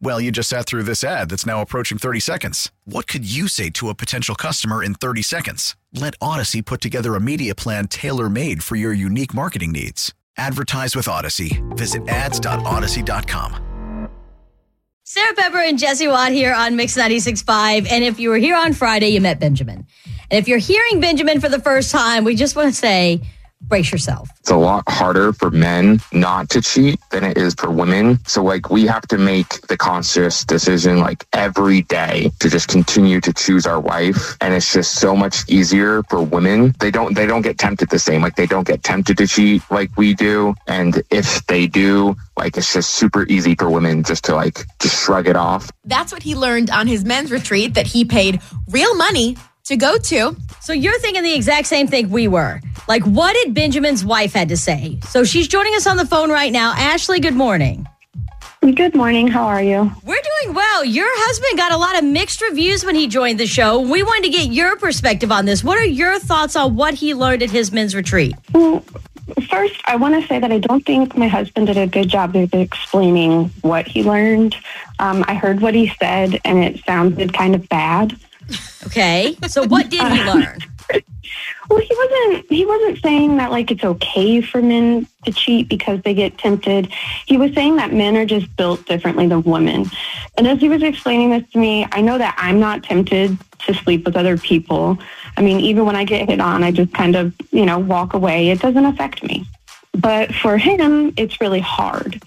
Well, you just sat through this ad that's now approaching 30 seconds. What could you say to a potential customer in 30 seconds? Let Odyssey put together a media plan tailor made for your unique marketing needs. Advertise with Odyssey. Visit ads.odyssey.com. Sarah Pepper and Jesse Watt here on Mix 96.5. And if you were here on Friday, you met Benjamin. And if you're hearing Benjamin for the first time, we just want to say brace yourself. It's a lot harder for men not to cheat than it is for women. So like we have to make the conscious decision like every day to just continue to choose our wife. And it's just so much easier for women. They don't they don't get tempted the same. Like they don't get tempted to cheat like we do. And if they do, like it's just super easy for women just to like just shrug it off. That's what he learned on his men's retreat that he paid real money to go to. So you're thinking the exact same thing we were. Like, what did Benjamin's wife had to say? So she's joining us on the phone right now. Ashley, good morning. Good morning. How are you? We're doing well. Your husband got a lot of mixed reviews when he joined the show. We wanted to get your perspective on this. What are your thoughts on what he learned at his men's retreat? Well, first, I want to say that I don't think my husband did a good job of explaining what he learned. Um, I heard what he said, and it sounded kind of bad. Okay. So what did he uh, learn? Well, he wasn't he wasn't saying that like it's okay for men to cheat because they get tempted. He was saying that men are just built differently than women. And as he was explaining this to me, I know that I'm not tempted to sleep with other people. I mean, even when I get hit on, I just kind of, you know, walk away. It doesn't affect me. But for him, it's really hard.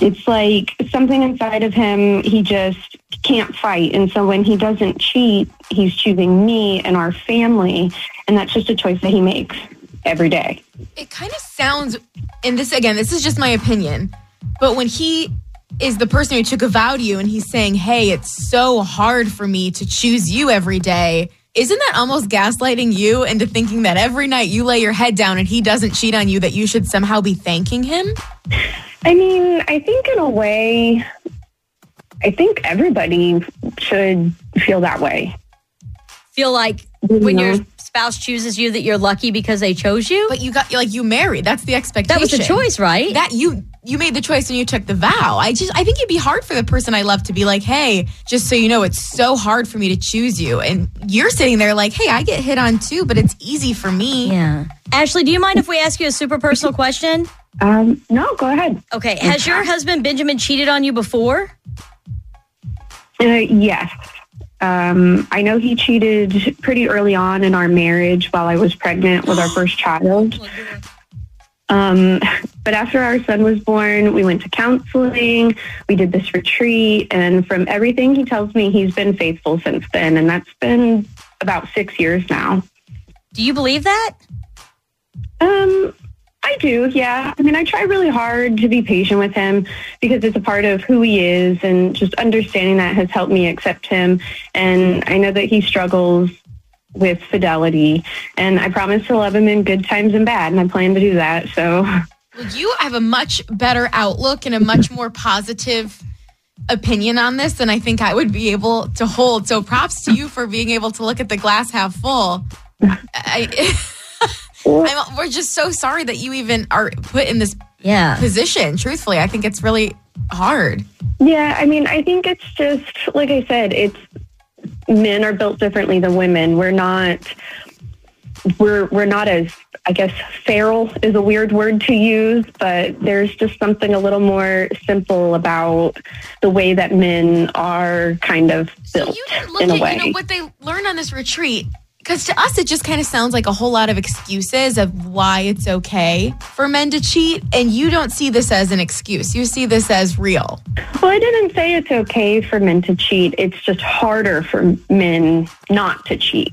It's like something inside of him, he just can't fight. And so when he doesn't cheat, he's choosing me and our family. And that's just a choice that he makes every day. It kind of sounds, and this again, this is just my opinion, but when he is the person who took a vow to you and he's saying, Hey, it's so hard for me to choose you every day. Isn't that almost gaslighting you into thinking that every night you lay your head down and he doesn't cheat on you, that you should somehow be thanking him? I mean, I think in a way, I think everybody should feel that way. Feel like when your spouse chooses you that you're lucky because they chose you? But you got like you married. That's the expectation. That was the choice, right? That you you made the choice and you took the vow. I just I think it'd be hard for the person I love to be like, "Hey, just so you know, it's so hard for me to choose you." And you're sitting there like, "Hey, I get hit on too, but it's easy for me." Yeah. Ashley, do you mind if we ask you a super personal question? Um, no, go ahead. Okay. Has your husband Benjamin cheated on you before? Uh, yes. Um, I know he cheated pretty early on in our marriage while I was pregnant with our first child. Um, but after our son was born, we went to counseling. We did this retreat, and from everything he tells me, he's been faithful since then, and that's been about six years now. Do you believe that? Um, I do, yeah. I mean, I try really hard to be patient with him because it's a part of who he is, and just understanding that has helped me accept him. And I know that he struggles with fidelity, and I promise to love him in good times and bad, and I plan to do that. So, Well, you have a much better outlook and a much more positive opinion on this than I think I would be able to hold. So props to you for being able to look at the glass half full. I, I'm, we're just so sorry that you even are put in this Yeah. position. Truthfully, I think it's really hard. yeah, I mean, I think it's just like I said, it's men are built differently than women. We're not. We're we're not as I guess feral is a weird word to use, but there's just something a little more simple about the way that men are kind of built you look in a at way. you know what they learned on this retreat. Because to us, it just kind of sounds like a whole lot of excuses of why it's okay for men to cheat. And you don't see this as an excuse. You see this as real. Well, I didn't say it's okay for men to cheat. It's just harder for men not to cheat.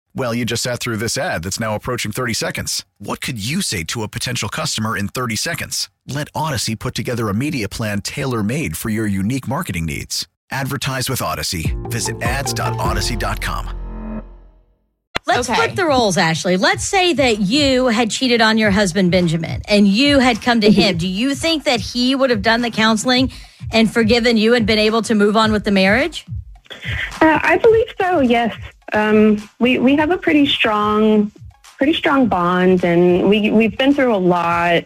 Well, you just sat through this ad that's now approaching 30 seconds. What could you say to a potential customer in 30 seconds? Let Odyssey put together a media plan tailor made for your unique marketing needs. Advertise with Odyssey. Visit ads.odyssey.com. Let's Okay. flip the roles, Ashley. Let's say that you had cheated on your husband, Benjamin, and you had come to him. Do you think that he would have done the counseling and forgiven you and been able to move on with the marriage? Uh, I believe so. Yes, um, we we have a pretty strong, pretty strong bond, and we we've been through a lot,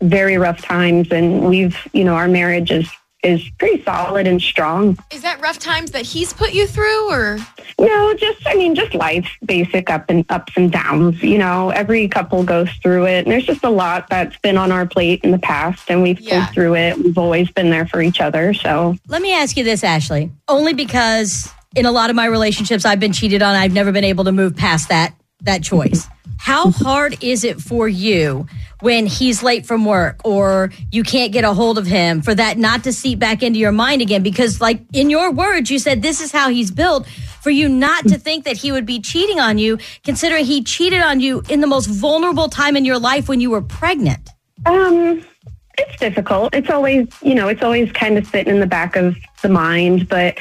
very rough times, and we've you know our marriage is is pretty solid and strong. Is that rough times that he's put you through or? No, just I mean, just life, basic up and ups and downs. You know, every couple goes through it, and there's just a lot that's been on our plate in the past, and we've Yeah. pulled through it. We've always been there for each other. So Let me ask you this, Ashley. Only because in a lot of my relationships I've been cheated on, I've never been able to move past that that choice. How hard is it for you when he's late from work or you can't get a hold of him for that not to seep back into your mind again because like in your words you said this is how he's built for you not to think that he would be cheating on you considering he cheated on you in the most vulnerable time in your life when you were pregnant. Um, it's difficult. It's always, you know, it's always kind of sitting in the back of the mind. But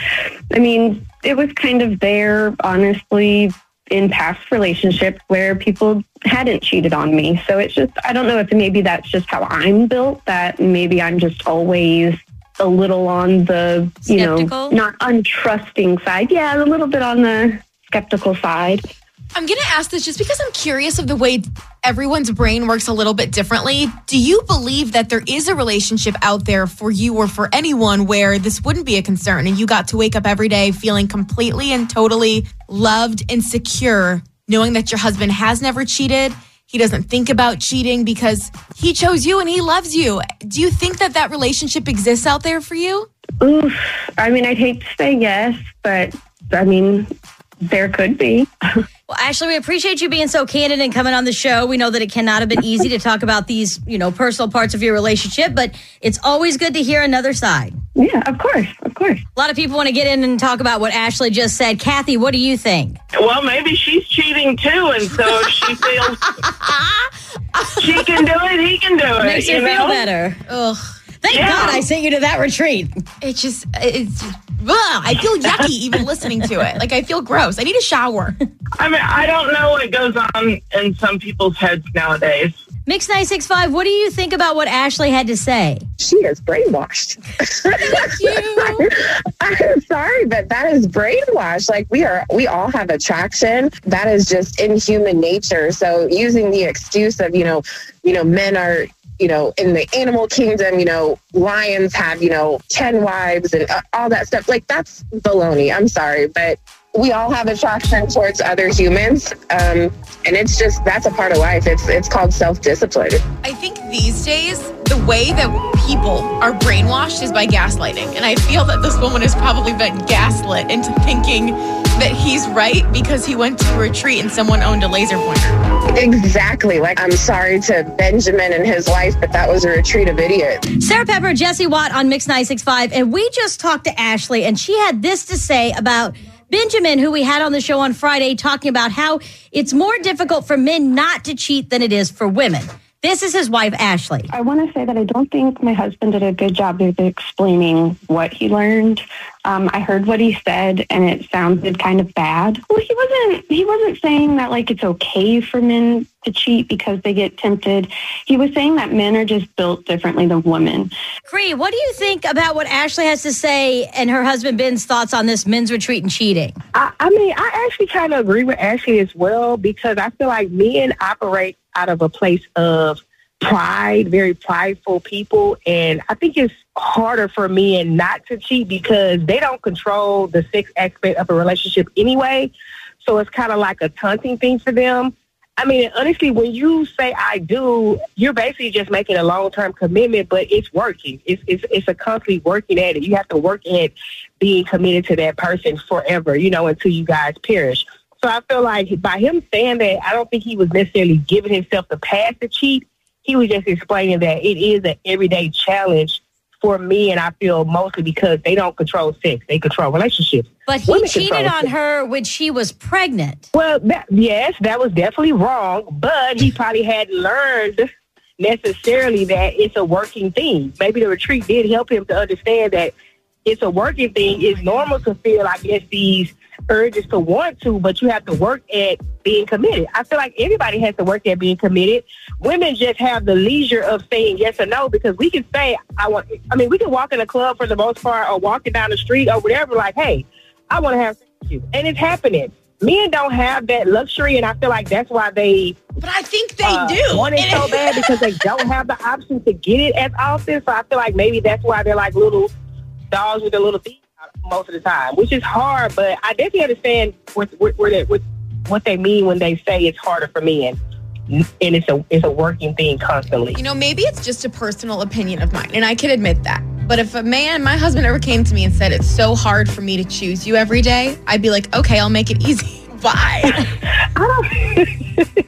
I mean, it was kind of there, honestly, in past relationships where people hadn't cheated on me. So it's just, I don't know if maybe that's just how I'm built, that maybe I'm just always a little on the, you Skeptical? know, not untrusting side. Yeah, a little bit on the skeptical side. I'm going to ask this just because I'm curious of the way everyone's brain works a little bit differently. Do you believe that there is a relationship out there for you or for anyone where this wouldn't be a concern and you got to wake up every day feeling completely and totally loved and secure, knowing that your husband has never cheated? He doesn't think about cheating because he chose you and he loves you. Do you think that that relationship exists out there for you? Oof. I mean, I'd hate to say yes, but I mean, there could be. Well, Ashley, we appreciate you being so candid and coming on the show. We know that it cannot have been easy to talk about these, you know, personal parts of your relationship, but it's always good to hear another side. Yeah, of course, of course. A lot of people want to get in and talk about what Ashley just said. Kathy, what do you think? Well, maybe she's cheating too, and so if she feels she can do it, he can do it. Makes you, you feel know? better. Ugh. Thank Yeah. God I sent you to that retreat. It just, it's just, ugh, I feel yucky even listening to it. Like I feel gross. I need a shower. I mean, I don't know what goes on in some people's heads nowadays. Mix 965, what do you think about what Ashley had to say? she is brainwashed. Thank you. I'm sorry, but that is brainwashed. Like we are, we all have attraction. That is just in human nature. So using the excuse of, you know, you know, men are, you know, in the animal kingdom, you know, lions have, you know, 10 wives and uh, all that stuff. Like that's baloney. I'm sorry, but we all have attraction towards other humans. Um, and it's just, that's a part of life. It's, it's called self-discipline. I think these days, the way that people are brainwashed is by gaslighting. And I feel that this woman has probably been gaslit into thinking that he's right because he went to a retreat and someone owned a laser pointer. Exactly. Like, I'm sorry to Benjamin and his wife, but that was a retreat of idiots. Sarah Pepper, Jesse Watt on Mix 965. And we just talked to Ashley, and she had this to say about Benjamin, who we had on the show on Friday, talking about how it's more difficult for men not to cheat than it is for women. This is his wife, Ashley. I want to say that I don't think my husband did a good job of explaining what he learned. Um, I heard what he said, and it sounded kind of bad. Well, he wasn't. He wasn't saying that like it's okay for men to cheat because they get tempted. He was saying that men are just built differently than women. Cree, what do you think about what Ashley has to say and her husband Ben's thoughts on this men's retreat and cheating? I, I mean, I actually kind of agree with Ashley as well because I feel like men operate out of a place of pride, very prideful people. And I think it's harder for men not to cheat because they don't control the sex aspect of a relationship anyway. So it's kind of like a taunting thing for them. I mean, honestly, when you say I do, you're basically just making a long term commitment, but it's working. It's, it's it's a constantly working at it. You have to work at being committed to that person forever, you know, until you guys perish. So I feel like by him saying that, I don't think he was necessarily giving himself the pass to cheat. He was just explaining that it is an everyday challenge for me, and I feel mostly because they don't control sex; they control relationships. But he Women cheated on sex. her when she was pregnant. Well, that, yes, that was definitely wrong, but he probably hadn't learned necessarily that it's a working thing. Maybe the retreat did help him to understand that it's a working thing. It's normal to feel, I guess, these urges to want to, but you have to work at being committed. I feel like everybody has to work at being committed. Women just have the leisure of saying yes or no because we can say, I want, I mean, we can walk in a club for the most part or walking down the street or whatever, like, hey, I want to have sex with you. And it's happening. Men don't have that luxury, and I feel like that's why they But I think they uh, do. want it so bad because they don't have the option to get it as often. So I feel like maybe that's why they're like little dogs with their little feet most of the time, which is hard. But I definitely understand what what, what, they, what, what they mean when they say it's harder for men, and it's a it's a working thing constantly. You know, maybe it's just a personal opinion of mine, and I can admit that. But if a man, my husband ever came to me and said, It's so hard for me to choose you every day, I'd be like, Okay, I'll make it easy. Bye. I don't.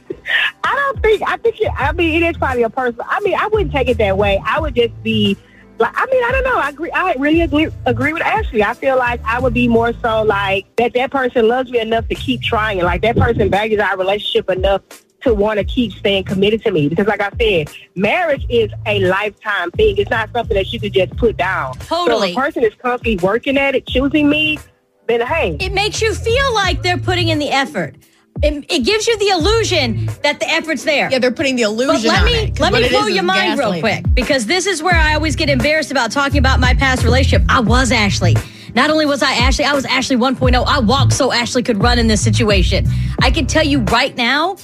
I don't think. I think. It, I mean, it is probably a personal. I mean, I wouldn't take it that way. I would just be like. I mean, I don't know. I agree. I really agree. Agree with Ashley. I feel like I would be more so like that. That person loves me enough to keep trying. Like that person values our relationship enough to want to keep staying committed to me. Because, like I said, marriage is a lifetime thing. It's not something that you could just put down. Totally. So if a person is constantly working at it, choosing me, then hey, It makes you feel like they're putting in the effort. It, it gives you the illusion that the effort's there. yeah, they're putting the illusion But let on me it. let me blow your mind real quick because this is where I always get embarrassed about talking about my past relationship. I was Ashley. Not only was I Ashley, I was Ashley 1.0. I walked so Ashley could run in this situation. I can tell you right now,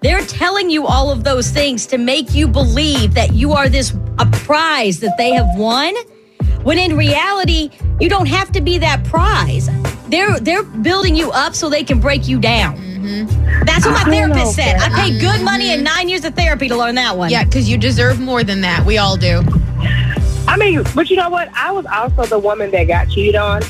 they're telling you all of those things to make you believe that you are this a prize that they have won. When in reality, you don't have to be that prize. They're they're building you up so they can break you down. Mm-hmm. That's what my I don't therapist said. I Kat. paid good money and mm-hmm. nine years of therapy to learn that one. Yeah, because you deserve more than that. We all do. I mean, but you know what? I was also the woman that got cheated on.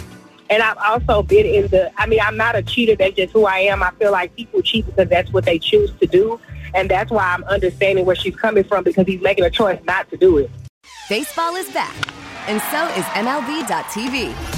And I've also been in the, I mean, I'm not a cheater. That's just who I am. I feel like people cheat because that's what they choose to do. And that's why I'm understanding where she's coming from because he's making a choice not to do it. Baseball is back, and so is MLB.tv.